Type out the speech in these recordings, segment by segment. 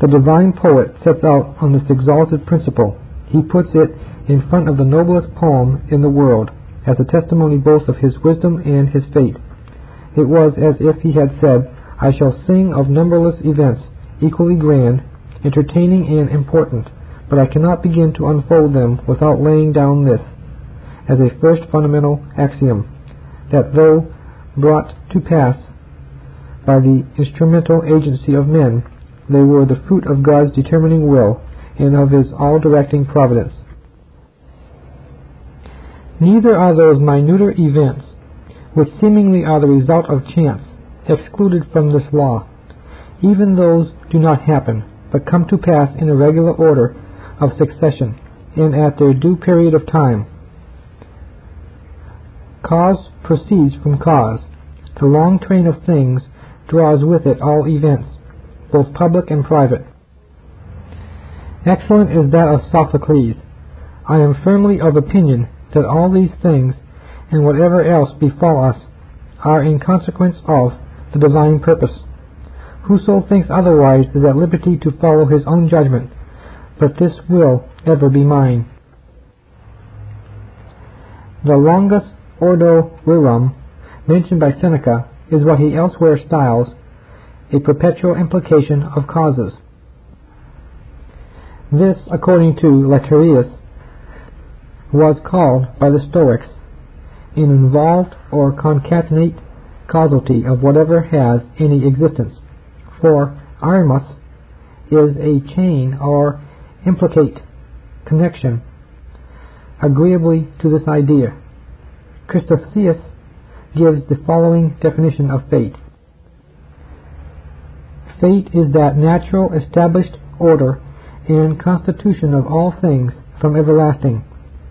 The divine poet sets out on this exalted principle. He puts it in front of the noblest poem in the world, as a testimony both of his wisdom and his fate. It was as if he had said, I shall sing of numberless events, equally grand, entertaining, and important, but I cannot begin to unfold them without laying down this, as a first fundamental axiom, that though brought to pass by the instrumental agency of men, they were the fruit of God's determining will and of his all-directing providence. Neither are those minuter events, which seemingly are the result of chance, excluded from this law. Even those do not happen, but come to pass in a regular order of succession, and at their due period of time. Cause proceeds from cause. The long train of things draws with it all events, both public and private. Excellent is that of Sophocles. I am firmly of opinion that all these things, and whatever else befall us, are in consequence of the divine purpose. Whoso thinks otherwise is at liberty to follow his own judgment, but this will ever be mine. The longus ordo rerum mentioned by Seneca is what he elsewhere styles a perpetual implication of causes. This, according to Latreillus, was called by the Stoics an involved or concatenate causality of whatever has any existence. For arimus is a chain or implicate connection agreeably to this idea. Chrysippus gives the following definition of fate. Fate is that natural established order and constitution of all things from everlasting,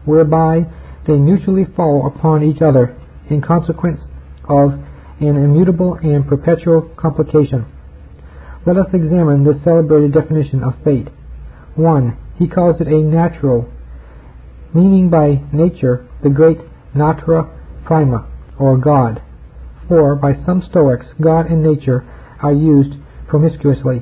whereby they mutually fall upon each other in consequence of an immutable and perpetual complication. Let us examine this celebrated definition of fate. 1. He calls it a natural, meaning by nature the great natura prima, or God. For by some Stoics, God and nature are used promiscuously.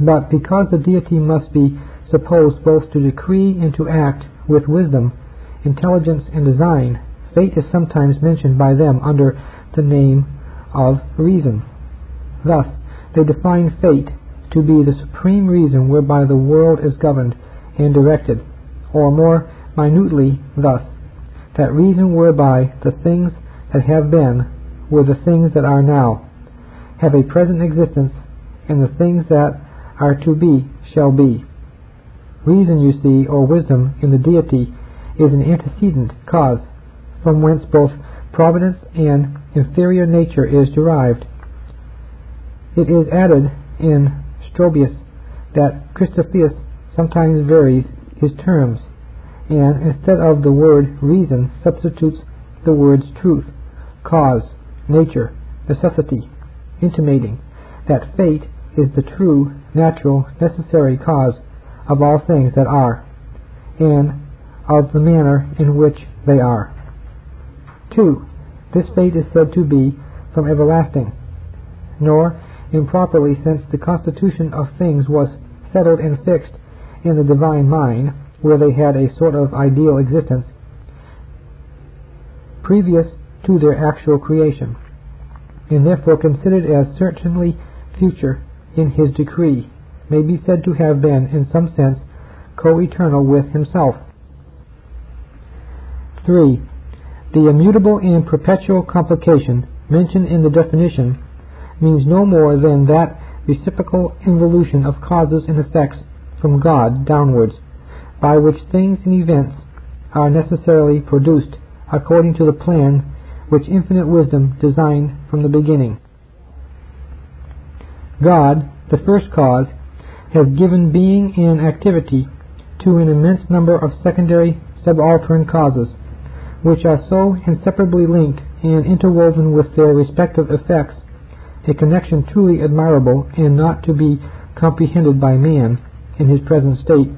But because the deity must be supposed both to decree and to act with wisdom, intelligence, and design, fate is sometimes mentioned by them under the name of reason. Thus, they define fate to be the supreme reason whereby the world is governed and directed, or more minutely thus, that reason whereby the things that have been were the things that are now, have a present existence, and the things that are to be shall be. Reason, you see, or wisdom in the deity is an antecedent cause, from whence both providence and inferior nature is derived. It is added in Stobaeus that Chrysippus sometimes varies his terms, and instead of the word reason substitutes the words truth, cause, nature, necessity, intimating that fate is the true, natural, necessary cause of all things that are, and of the manner in which they are. 2. This fate is said to be from everlasting, nor improperly since the constitution of things was settled and fixed in the divine mind, where they had a sort of ideal existence, previous to their actual creation, and therefore considered as certainly future in his decree, may be said to have been, in some sense, co-eternal with himself. 3. The immutable and perpetual complication mentioned in the definition means no more than that reciprocal involution of causes and effects from God downwards, by which things and events are necessarily produced according to the plan which infinite wisdom designed from the beginning. God, the first cause, has given being and activity to an immense number of secondary subaltern causes, which are so inseparably linked and interwoven with their respective effects, a connection truly admirable and not to be comprehended by man in his present state,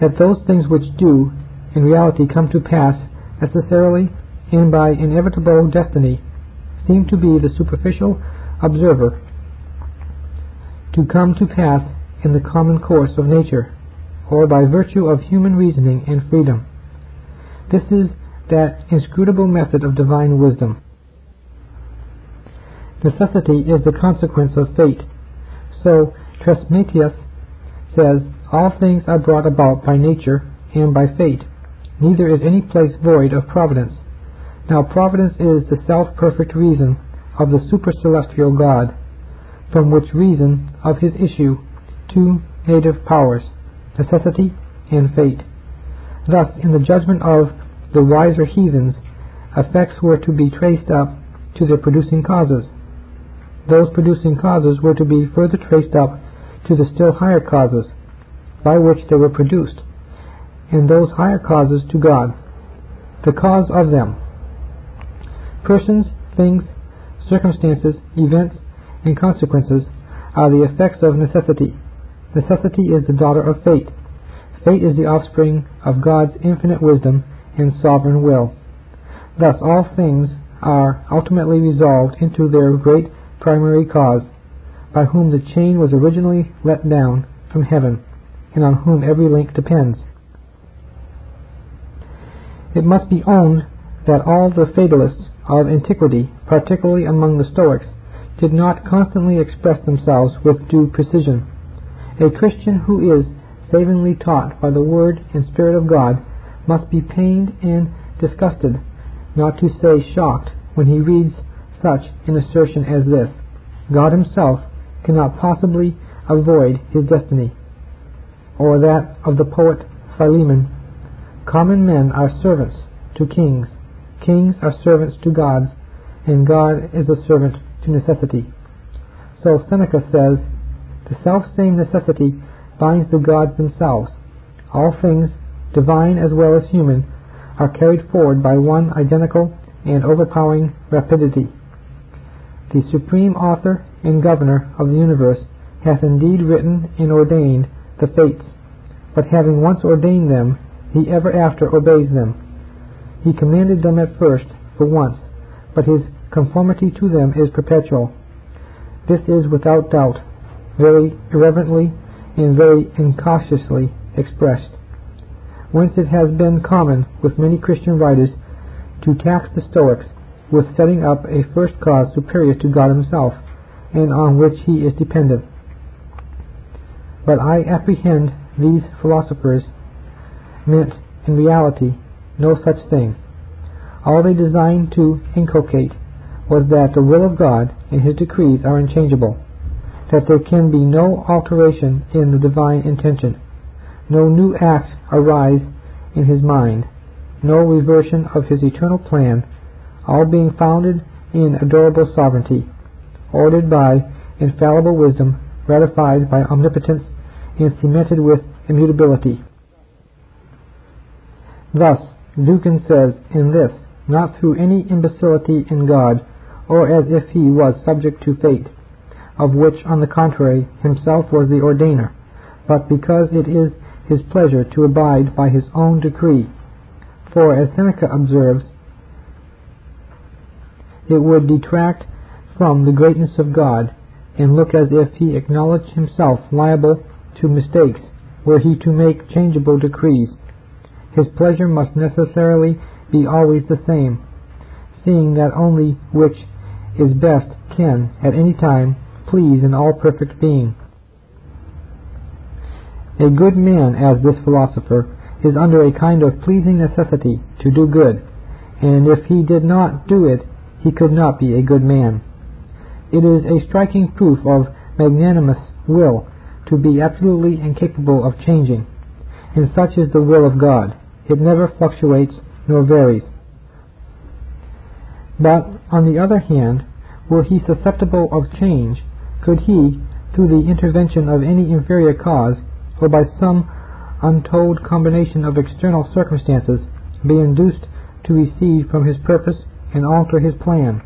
that those things which do in reality come to pass necessarily and by inevitable destiny seem to be the superficial observer to come to pass in the common course of nature, or by virtue of human reasoning and freedom. This is that inscrutable method of divine wisdom. Necessity is the consequence of fate. So Trismegistus says, All things are brought about by nature and by fate. Neither is any place void of providence. Now providence is the self-perfect reason of the supercelestial God, from which reason of his issue two native powers, necessity and fate. Thus, in the judgment of the wiser heathens, effects were to be traced up to their producing causes. Those producing causes were to be further traced up to the still higher causes by which they were produced, and those higher causes to God, the cause of them. Persons, things, circumstances, events, and consequences are the effects of necessity. Necessity is the daughter of fate. Fate is the offspring of God's infinite wisdom and sovereign will. Thus all things are ultimately resolved into their great primary cause, by whom the chain was originally let down from heaven, and on whom every link depends. It must be owned that all the fatalists of antiquity, particularly among the Stoics, did not constantly express themselves with due precision. A Christian who is savingly taught by the Word and Spirit of God must be pained and disgusted, not to say shocked, when he reads such an assertion as this God Himself cannot possibly avoid His destiny, or that of the poet Philemon Common men are servants to kings, kings are servants to gods, and God is a servant to necessity. So Seneca says, The self-same necessity binds the gods themselves. All things, divine as well as human, are carried forward by one identical and overpowering rapidity. The supreme author and governor of the universe hath indeed written and ordained the fates, but having once ordained them, he ever after obeys them. He commanded them at first for once, but his conformity to them is perpetual. This is without doubt very irreverently and very incautiously expressed, whence it has been common with many Christian writers to tax the Stoics with setting up a first cause superior to God himself, and on which he is dependent. But I apprehend these philosophers meant in reality no such thing. All they designed to inculcate was that the will of God and his decrees are unchangeable, that there can be no alteration in the divine intention, no new act arise in his mind, no reversion of his eternal plan, all being founded in adorable sovereignty, ordered by infallible wisdom, ratified by omnipotence, and cemented with immutability. Thus, Lucan says, in this, not through any imbecility in God, or as if he was subject to fate, of which, on the contrary, himself was the ordainer, but because it is his pleasure to abide by his own decree. For, as Seneca observes, it would detract from the greatness of God, and look as if he acknowledged himself liable to mistakes, were he to make changeable decrees. His pleasure must necessarily be always the same, seeing that only which is best can, at any time, please an all-perfect being. A good man, as this philosopher, is under a kind of pleasing necessity to do good, and if he did not do it, he could not be a good man. It is a striking proof of magnanimous will to be absolutely incapable of changing, and such is the will of God. It never fluctuates nor varies. But, on the other hand, were he susceptible of change, could he, through the intervention of any inferior cause, or by some untold combination of external circumstances, be induced to recede from his purpose and alter his plan,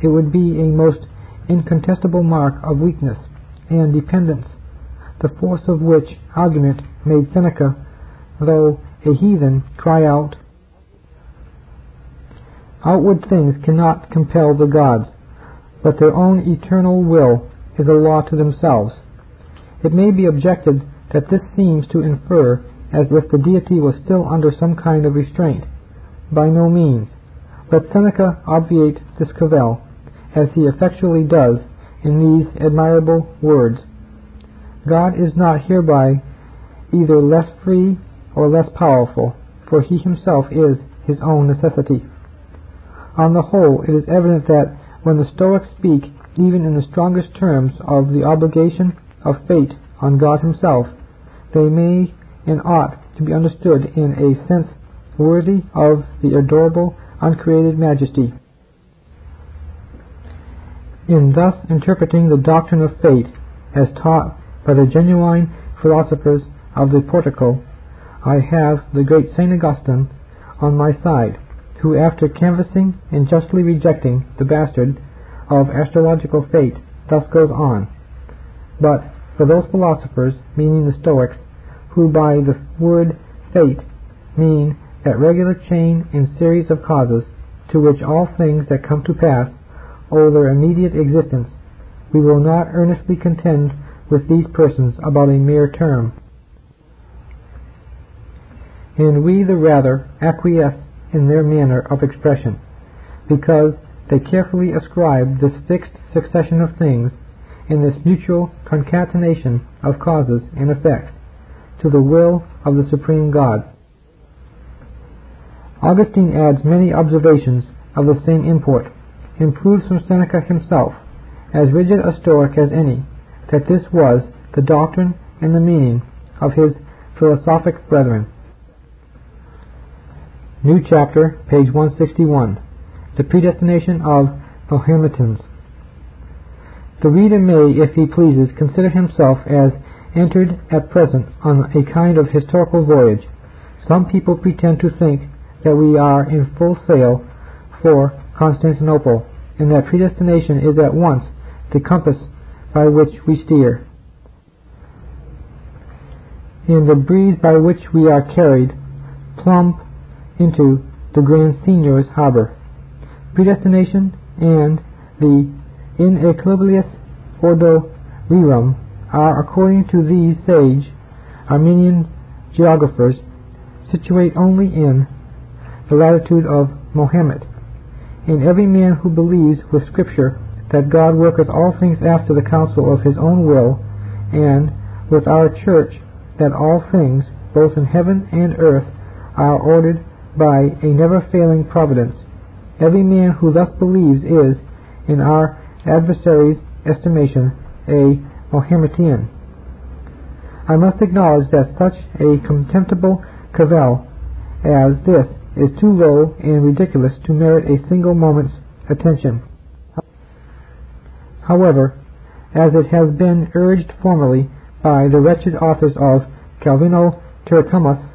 it would be a most incontestable mark of weakness and dependence, the force of which argument made Seneca, though a heathen, cry out, Outward things cannot compel the gods, but their own eternal will is a law to themselves. It may be objected that this seems to infer as if the deity was still under some kind of restraint. By no means. Let Seneca obviate this cavil, as he effectually does in these admirable words. God is not hereby either less free or less powerful, for he himself is his own necessity. On the whole, it is evident that when the Stoics speak, even in the strongest terms, of the obligation of fate on God himself, they may and ought to be understood in a sense worthy of the adorable, uncreated majesty. In thus interpreting the doctrine of fate as taught by the genuine philosophers of the Portico, I have the great St. Augustine on my side, who after canvassing and justly rejecting the bastard of astrological fate, thus goes on. But for those philosophers, meaning the Stoics, who by the word fate mean that regular chain and series of causes to which all things that come to pass owe their immediate existence, we will not earnestly contend with these persons about a mere term. And we the rather acquiesce in their manner of expression, because they carefully ascribe this fixed succession of things, and this mutual concatenation of causes and effects, to the will of the Supreme God. Augustine adds many observations of the same import, and proves from Seneca himself, as rigid a Stoic as any, that this was the doctrine and the meaning of his philosophic brethren. New chapter, page 161. The predestination of Mahometans. The reader may, if he pleases, consider himself as entered at present on a kind of historical voyage. Some people pretend to think that we are in full sail for Constantinople, and that predestination is at once the compass by which we steer, and the breeze by which we are carried plump into the Grand Signior's harbor. Predestination and the in equilibrius ordo rerum are, according to these sage Arminian geographers, situate only in the latitude of Mahomet. And every man who believes with Scripture that God worketh all things after the counsel of his own will, and with our church that all things, both in heaven and earth, are ordered by a never failing providence. Every man who thus believes is, in our adversary's estimation, a Mahometan. I must acknowledge that such a contemptible cavil as this is too low and ridiculous to merit a single moment's attention. However, as it has been urged formerly by the wretched authors of Calvino Turcismus,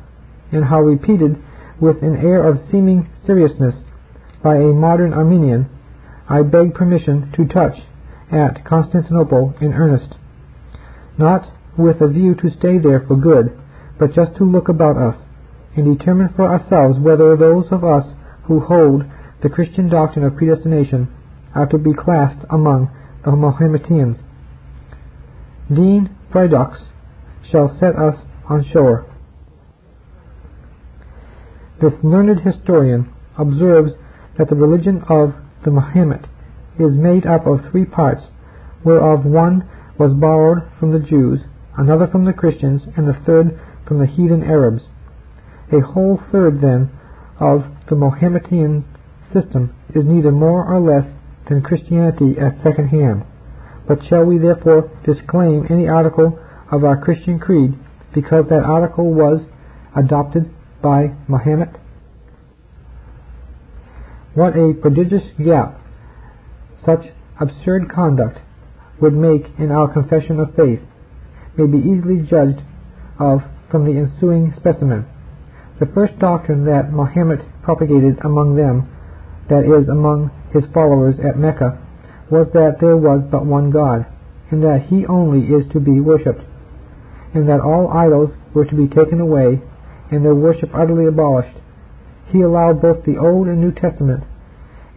and how repeated with an air of seeming seriousness by a modern Arminian, I beg permission to touch at Constantinople in earnest, not with a view to stay there for good, but just to look about us, and determine for ourselves whether those of us who hold the Christian doctrine of predestination are to be classed among the Mahometans. Dean Prideaux shall set us on shore. This learned historian observes that the religion of the Mahomet is made up of three parts, whereof one was borrowed from the Jews, another from the Christians, and the third from the heathen Arabs. A whole third, then, of the Mahometan system is neither more or less than Christianity at second hand. But shall we therefore disclaim any article of our Christian creed because that article was adopted by Mahomet? What a prodigious gap such absurd conduct would make in our confession of faith may be easily judged of from the ensuing specimen. The first doctrine that Mahomet propagated among them, that is, among his followers at Mecca, was that there was but one God, and that he only is to be worshipped, and that all idols were to be taken away, and their worship utterly abolished. He allowed both the Old and New Testament,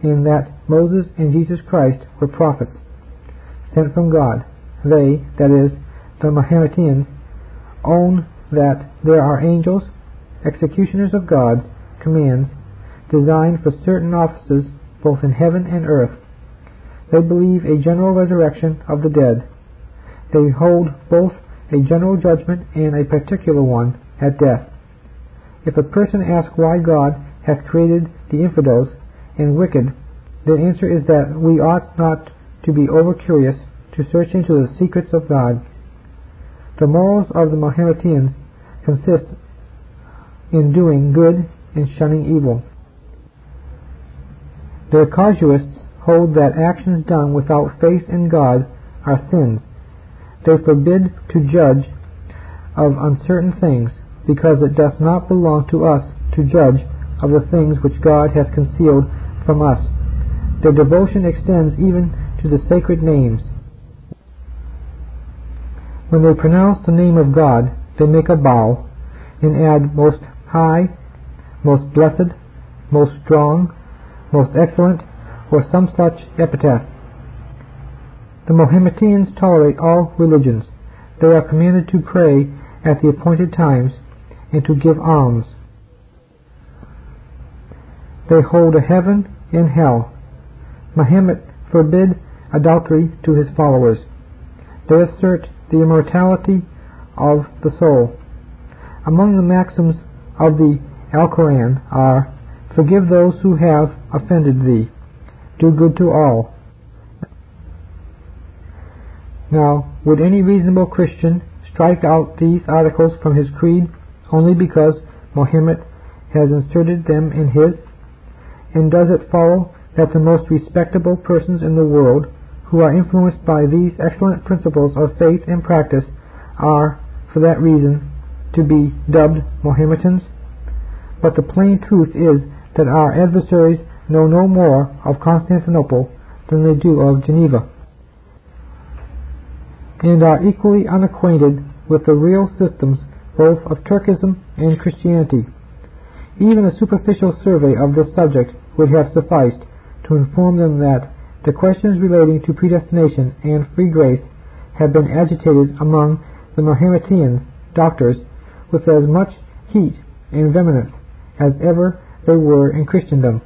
in that Moses and Jesus Christ were prophets, sent from God. They, that is, the Mahometans, own that there are angels, executioners of God's commands, designed for certain offices both in heaven and earth. They believe a general resurrection of the dead. They hold both a general judgment and a particular one at death. If a person asks why God hath created the infidels and wicked, the answer is that we ought not to be over curious to search into the secrets of God. The morals of the Mahometans consist in doing good and shunning evil. Their casuists hold that actions done without faith in God are sins. They forbid to judge of uncertain things, because it doth not belong to us to judge of the things which God hath concealed from us. Their devotion extends even to the sacred names. When they pronounce the name of God, they make a bow, and add most high, most blessed, most strong, most excellent, or some such epithet. The Mahometans tolerate all religions. They are commanded to pray at the appointed times and to give alms. They hold a heaven and hell. Mahomet forbid adultery to his followers. They assert the immortality of the soul. Among the maxims of the Alcoran are, Forgive those who have offended thee. Do good to all. Now, would any reasonable Christian strike out these articles from his creed only because Mohammed has inserted them in his? And does it follow that the most respectable persons in the world who are influenced by these excellent principles of faith and practice are, for that reason, to be dubbed Mohammedans? But the plain truth is that our adversaries know no more of Constantinople than they do of Geneva, and are equally unacquainted with the real systems both of Turkism and Christianity. Even a superficial survey of this subject would have sufficed to inform them that the questions relating to predestination and free grace have been agitated among the Mahometan doctors with as much heat and vehemence as ever they were in Christendom.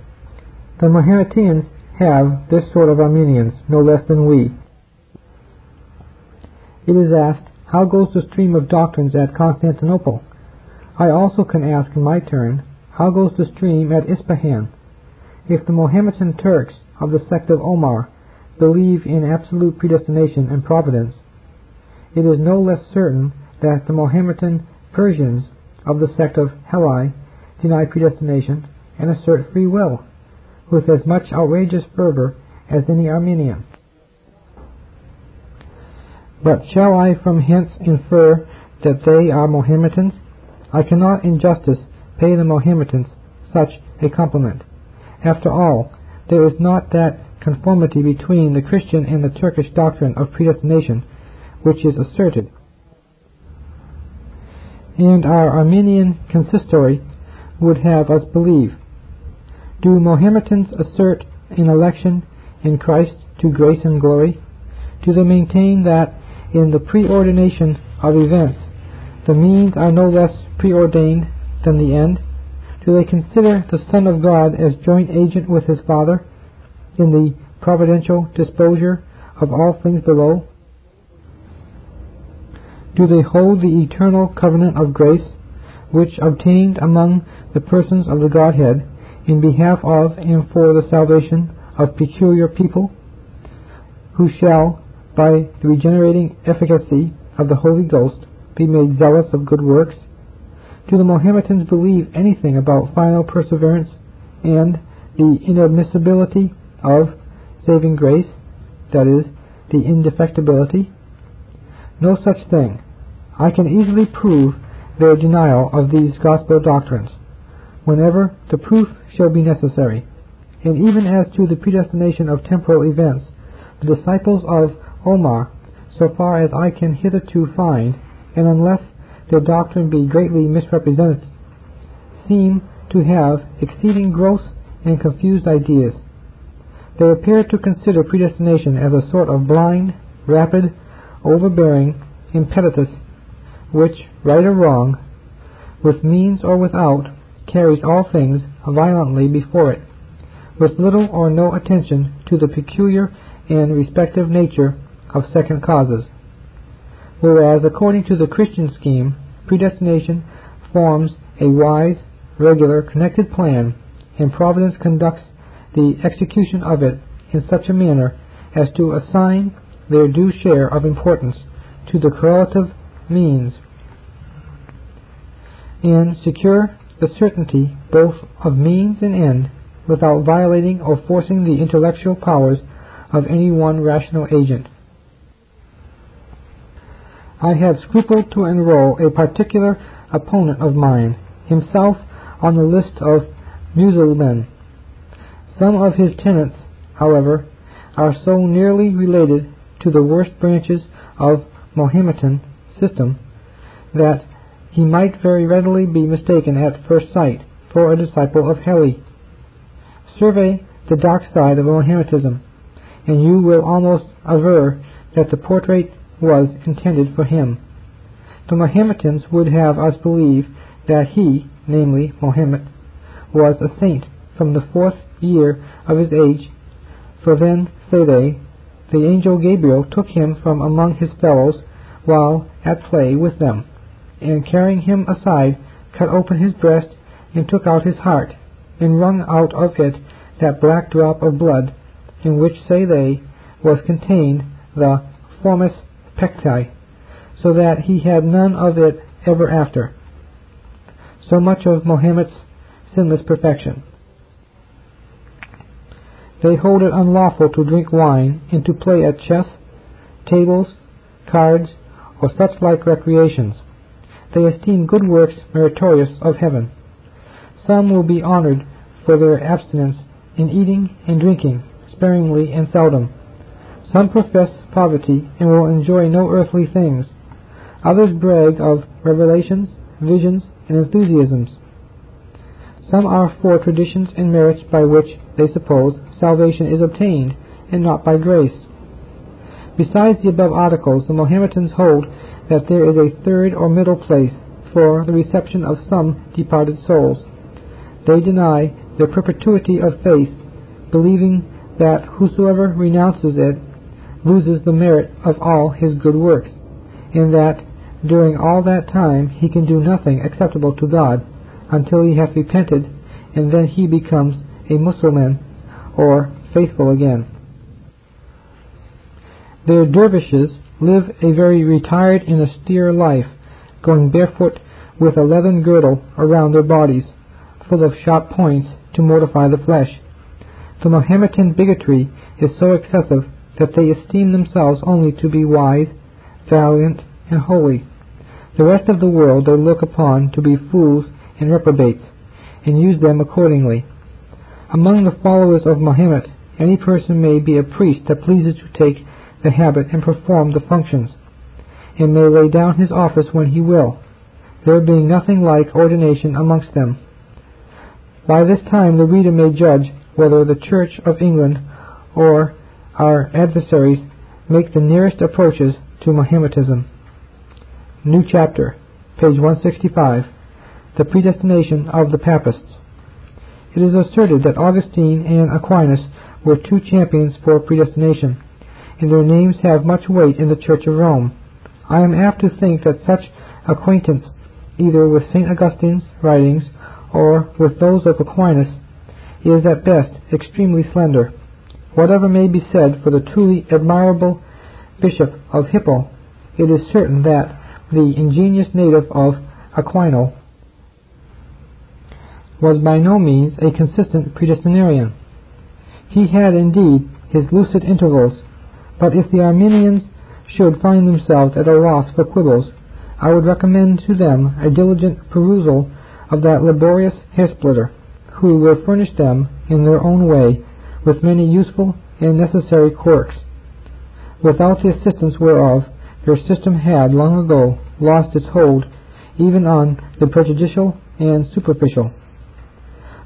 The Mahometans have this sort of Arminians no less than we. It is asked, how goes the stream of doctrines at Constantinople? I also can ask in my turn, how goes the stream at Ispahan? If the Mohammedan Turks of the sect of Omar believe in absolute predestination and providence, it is no less certain that the Mohammedan Persians of the sect of Heli deny predestination and assert free will with as much outrageous fervor as any Arminian. But shall I from hence infer that they are Mohammedans? I cannot in justice pay the Mohammedans such a compliment. After all, there is not that conformity between the Christian and the Turkish doctrine of predestination which is asserted. And our Arminian consistory would have us believe. Do Mohammedans assert an election in Christ to grace and glory? Do they maintain that in the preordination of events the means are no less preordained than the end? Do they consider the Son of God as joint agent with his Father in the providential disposure of all things below? Do they hold the eternal covenant of grace, which obtained among the persons of the Godhead in behalf of and for the salvation of peculiar people, who shall, by the regenerating efficacy of the Holy Ghost, be made zealous of good works? Do the Mohammedans believe anything about final perseverance and the inadmissibility of saving grace, that is, the indefectibility? No such thing. I can easily prove their denial of these gospel doctrines, whenever the proof shall be necessary. And even as to the predestination of temporal events, the disciples of Omar, so far as I can hitherto find, and unless their doctrine be greatly misrepresented, seem to have exceeding gross and confused ideas. They appear to consider predestination as a sort of blind, rapid, overbearing, impetus, which, right or wrong, with means or without, carries all things violently before it, with little or no attention to the peculiar and respective nature of second causes. Whereas, according to the Christian scheme, predestination forms a wise, regular, connected plan, and providence conducts the execution of it in such a manner as to assign their due share of importance to the correlative means and secure the certainty both of means and end without violating or forcing the intellectual powers of any one rational agent. I have scrupled to enroll a particular opponent of mine, himself on the list of Mussulmen. Some of his tenets, however, are so nearly related to the worst branches of Mahometan system that he might very readily be mistaken at first sight for a disciple of Heli. Survey the dark side of Mahometanism, and you will almost aver that the portrait was intended for him. The Mahometans would have us believe that he, namely Mohammed, was a saint from the fourth year of his age, for then, say they, the angel Gabriel took him from among his fellows while at play with them, and carrying him aside, cut open his breast, and took out his heart, and wrung out of it that black drop of blood, in which, say they, was contained the fomes peccati, so that he had none of it ever after. So much of Mahomet's sinless perfection. They hold it unlawful to drink wine, and to play at chess, tables, cards, or such like recreations. They esteem good works meritorious of heaven. Some will be honored for their abstinence in eating and drinking, sparingly and seldom. Some profess poverty and will enjoy no earthly things. Others brag of revelations, visions, and enthusiasms. Some are for traditions and merits by which, they suppose, salvation is obtained, and not by grace. Besides the above articles, the Mohammedans hold that there is a third or middle place for the reception of some departed souls. They deny the perpetuity of faith, believing that whosoever renounces it loses the merit of all his good works, and that during all that time he can do nothing acceptable to God until he hath repented, and then he becomes a Mussulman or faithful again. Their dervishes live a very retired and austere life, going barefoot with a leathern girdle around their bodies, full of sharp points to mortify the flesh. The Mohammedan bigotry is so excessive that they esteem themselves only to be wise, valiant, and holy. The rest of the world they look upon to be fools and reprobates, and use them accordingly. Among the followers of Mahomet, any person may be a priest that pleases to take the habit and perform the functions, and may lay down his office when he will, there being nothing like ordination amongst them. By this time the reader may judge whether the Church of England or our adversaries make the nearest approaches to Mahometanism. New chapter, page 165, The Predestination of the Papists. It is asserted that Augustine and Aquinas were two champions for predestination, and their names have much weight in the Church of Rome. I am apt to think that such acquaintance, either with St. Augustine's writings or with those of Aquinas, is at best extremely slender. Whatever may be said for the truly admirable Bishop of Hippo, it is certain that the ingenious native of Aquino was by no means a consistent predestinarian. He had indeed his lucid intervals, but if the Arminians should find themselves at a loss for quibbles, I would recommend to them a diligent perusal of that laborious hair splitter, who will furnish them, in their own way, with many useful and necessary quirks, without the assistance whereof their system had long ago lost its hold even on the prejudicial and superficial.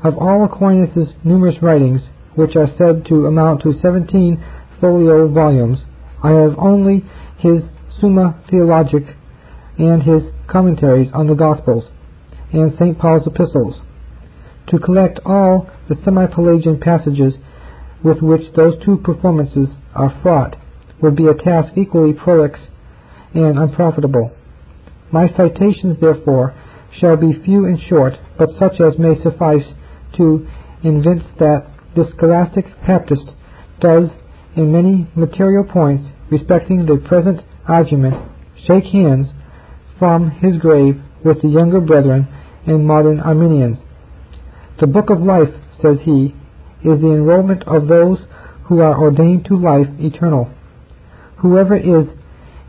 Of all Aquinas' numerous writings, which are said to amount to seventeen folio volumes, I have only his Summa Theologica and his commentaries on the Gospels, and St. Paul's epistles. To collect all the semi-Pelagian passages with which those two performances are fraught would be a task equally prolix and unprofitable. My citations, therefore, shall be few and short, but such as may suffice to evince that the scholastic Baptist does, in many material points respecting the present argument, shake hands from his grave with the younger brethren and modern Arminians. The book of life, says he, is the enrollment of those who are ordained to life eternal. Whoever is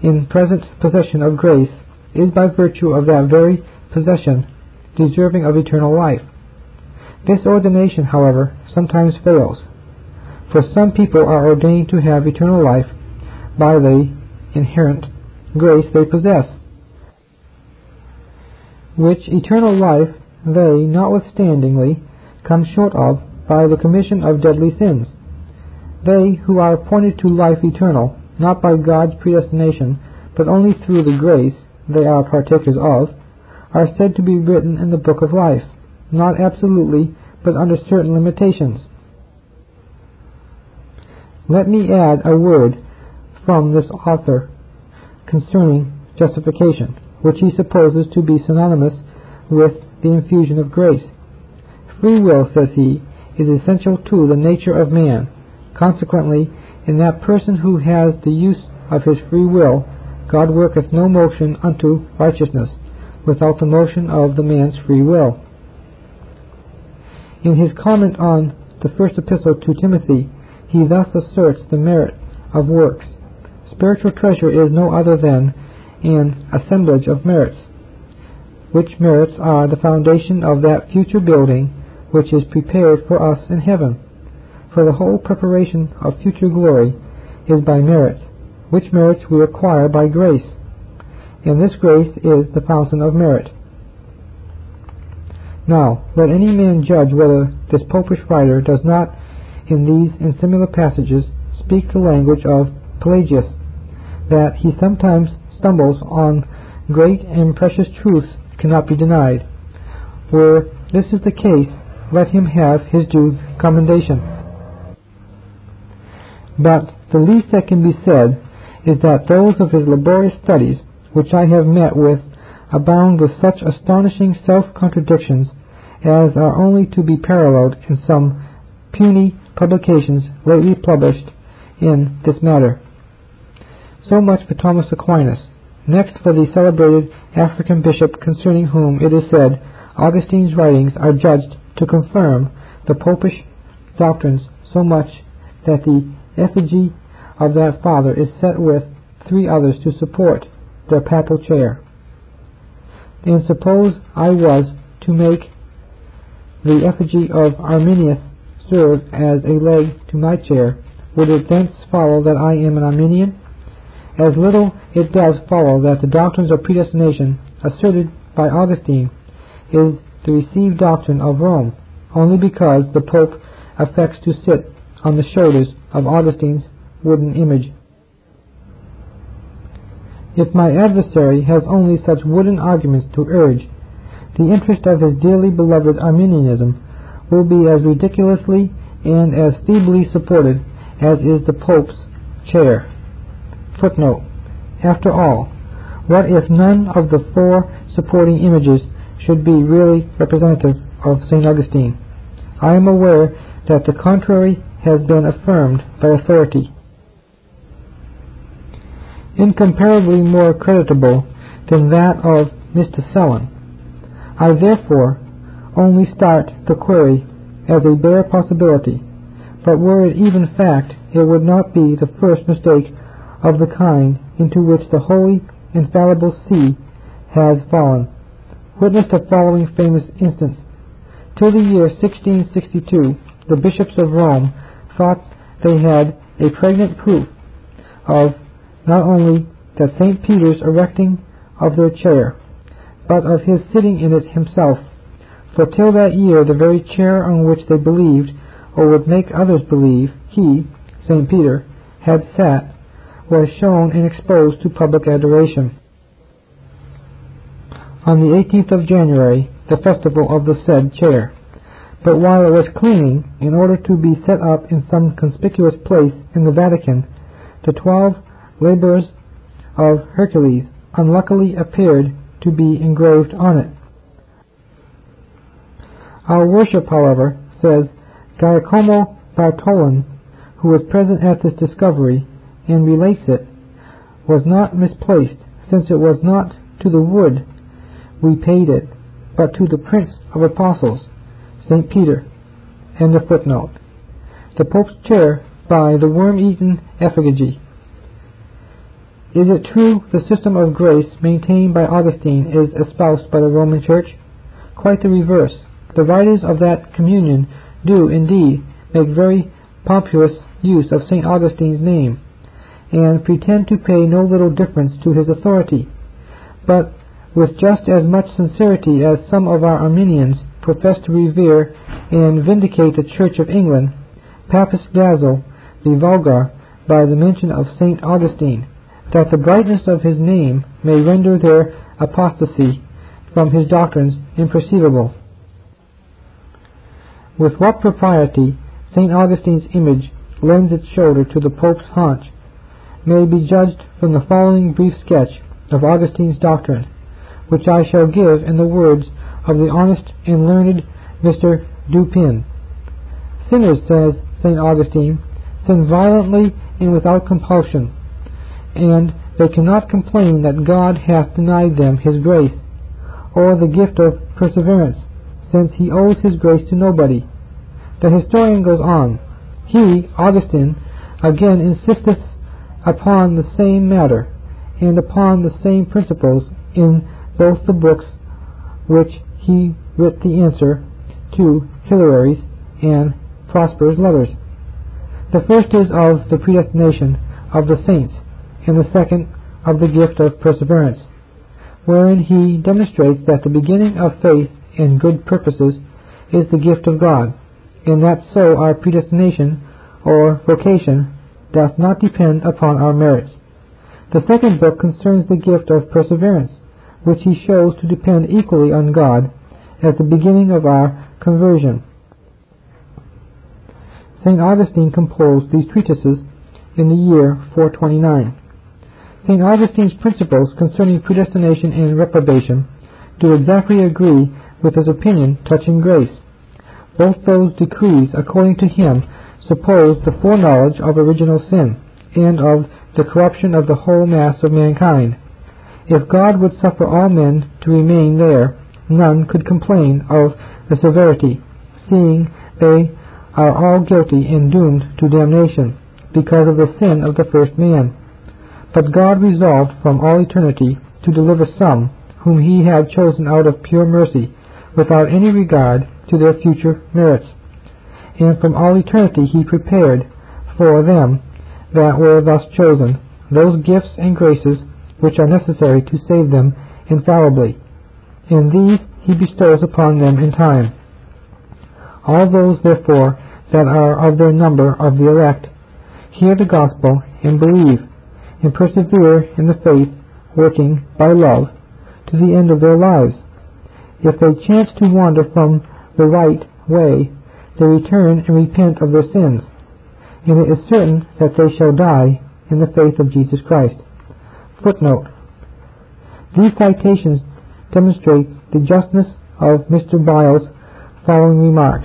in present possession of grace is by virtue of that very possession deserving of eternal life. This ordination, however, sometimes fails, for some people are ordained to have eternal life by the inherent grace they possess, which eternal life they, notwithstandingly, come short of by the commission of deadly sins. They who are appointed to life eternal, not by God's predestination, but only through the grace they are partakers of, are said to be written in the book of life, not absolutely, but under certain limitations. Let me add a word from this author concerning justification, which he supposes to be synonymous with the infusion of grace. Free will, says he, is essential to the nature of man. Consequently, in that person who has the use of his free will, God worketh no motion unto righteousness without the motion of the man's free will. In his comment on the first epistle to Timothy, he thus asserts the merit of works. Spiritual treasure is no other than an assemblage of merits, which merits are the foundation of that future building which is prepared for us in heaven. For the whole preparation of future glory is by merits, which merits we acquire by grace and this grace is the fountain of merit. Now, let any man judge whether this popish writer does not, in these and similar passages, speak the language of Pelagius, that he sometimes stumbles on great and precious truths cannot be denied. Where this is the case, let him have his due commendation. But the least that can be said is that those of his laborious studies which I have met with abound with such astonishing self-contradictions as are only to be paralleled in some puny publications lately published in this matter. So much for Thomas Aquinas. Next for the celebrated African bishop concerning whom it is said Augustine's writings are judged to confirm the popish doctrines so much that the effigy of that father is set with three others to support the papal chair. And suppose I was to make the effigy of Arminius serve as a leg to my chair, would it thence follow that I am an Arminian? As little it does follow that the doctrines of predestination asserted by Augustine is the received doctrine of Rome, only because the Pope affects to sit on the shoulders of Augustine's wooden image. If my adversary has only such wooden arguments to urge, the interest of his dearly beloved Arminianism will be as ridiculously and as feebly supported as is the Pope's chair. Footnote. After all, what if none of the four supporting images should be really representative of St. Augustine? I am aware that the contrary has been affirmed by authority incomparably more creditable than that of Mr. Sellon. I therefore only start the query as a bare possibility, but were it even fact, it would not be the first mistake of the kind into which the holy, infallible See has fallen. Witness the following famous instance. Till the year 1662, the bishops of Rome thought they had a pregnant proof of not only that St. Peter's erecting of their chair, but of his sitting in it himself. For till that year the very chair on which they believed, or would make others believe, he, St. Peter, had sat, was shown and exposed to public adoration. On the 18th of January, the festival of the said chair. But while it was cleaning, in order to be set up in some conspicuous place in the Vatican, the twelve labours of Hercules unluckily appeared to be engraved on it. Our worship, however, says Giacomo Bartolin, who was present at this discovery, and relates it, was not misplaced, since it was not to the wood we paid it, but to the Prince of Apostles, St. Peter. End of footnote. The Pope's chair by the worm-eaten effigy. Is it true the system of grace maintained by Augustine is espoused by the Roman Church? Quite the reverse. The writers of that communion do, indeed, make very pompous use of St. Augustine's name, and pretend to pay no little deference to his authority. But with just as much sincerity as some of our Arminians profess to revere and vindicate the Church of England, Papists dazzle the vulgar by the mention of St. Augustine, that the brightness of his name may render their apostasy from his doctrines imperceivable. With what propriety St. Augustine's image lends its shoulder to the Pope's haunch may be judged from the following brief sketch of Augustine's doctrine, which I shall give in the words of the honest and learned Mr. Dupin. Sinners, says St. Augustine, sin violently and without compulsion, and they cannot complain that God hath denied them his grace, or the gift of perseverance, since he owes his grace to nobody. The historian goes on. He, Augustine, again insisteth upon the same matter, and upon the same principles in both the books which he writ the answer to Hilary's and Prosper's letters. The first is of the predestination of the saints, and the second of the gift of perseverance, wherein he demonstrates that the beginning of faith and good purposes is the gift of God, and that so our predestination or vocation doth not depend upon our merits. The second book concerns the gift of perseverance, which he shows to depend equally on God at the beginning of our conversion. St. Augustine composed these treatises in the year 429. St. Augustine's principles concerning predestination and reprobation do exactly agree with his opinion touching grace. Both those decrees, according to him, suppose the foreknowledge of original sin, and of the corruption of the whole mass of mankind, if God would suffer all men to remain there, none could complain of the severity, seeing they are all guilty and doomed to damnation, because of the sin of the first man. But God resolved from all eternity to deliver some whom he had chosen out of pure mercy, without any regard to their future merits. And from all eternity he prepared for them that were thus chosen those gifts and graces which are necessary to save them infallibly, and these he bestows upon them in time. All those, therefore, that are of their number of the elect, hear the gospel and believe, and persevere in the faith, working by love to the end of their lives. If they chance to wander from the right way, they return and repent of their sins, and it is certain that they shall die in the faith of Jesus Christ. Footnote. These citations demonstrate the justness of Mr. Bayle's following remark.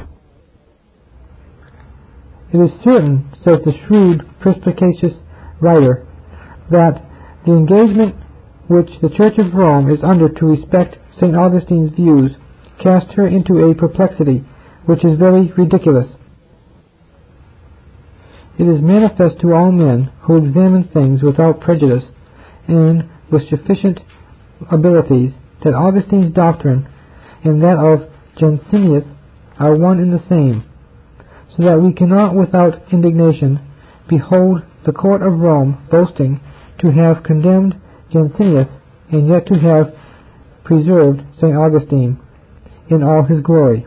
It is certain, says the shrewd, perspicacious writer, that the engagement which the Church of Rome is under to respect St. Augustine's views cast her into a perplexity which is very ridiculous. It is manifest to all men who examine things without prejudice and with sufficient abilities that Augustine's doctrine and that of Jansenius are one and the same, so that we cannot without indignation behold the court of Rome boasting to have condemned Jansenius and yet to have preserved St. Augustine in all his glory.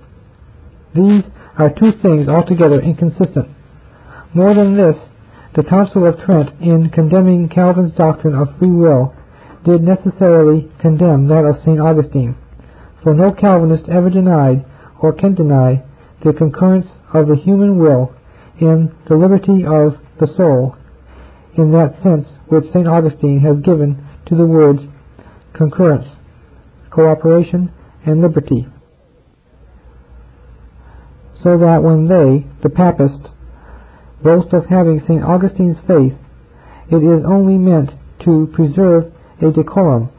These are two things altogether inconsistent. More than this, The Council of Trent, in condemning Calvin's doctrine of free will, did necessarily condemn that of St. Augustine, for no Calvinist ever denied, or can deny, the concurrence of the human will in the liberty of the soul, in that sense which St. Augustine has given to the words concurrence, cooperation, and liberty. So that when they, the Papists, boast of having St. Augustine's faith, it is only meant to preserve a decorum,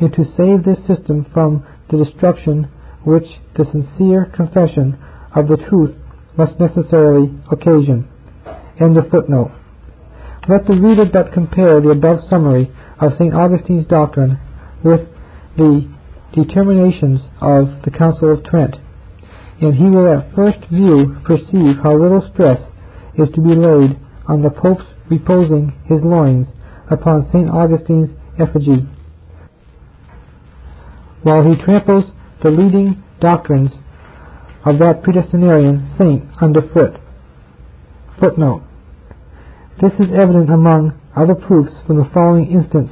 and to save this system from the destruction which the sincere confession of the truth must necessarily occasion. End of footnote. Let the reader but compare the above summary of St. Augustine's doctrine with the determinations of the Council of Trent, and he will at first view perceive how little stress is to be laid on the Pope's reposing his loins upon St. Augustine's effigy, while he tramples the leading doctrines of that predestinarian saint underfoot. Footnote. This is evident among other proofs from the following instance.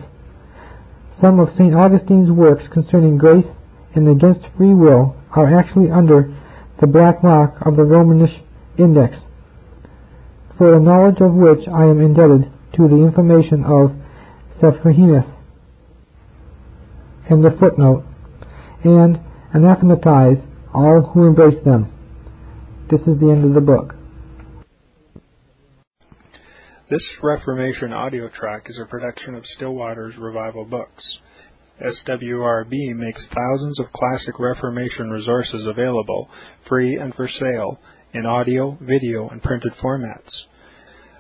Some of St. Augustine's works concerning grace and against free will are actually under the black mark of the Romish Index, for the knowledge of which I am indebted to the information of Zephyrinus and the footnote, and anathematize all who embrace them. This is the end of the book. This Reformation audio track is a production of Still Waters Revival Books. SWRB makes thousands of classic Reformation resources available, free and for sale, in audio, video, and printed formats.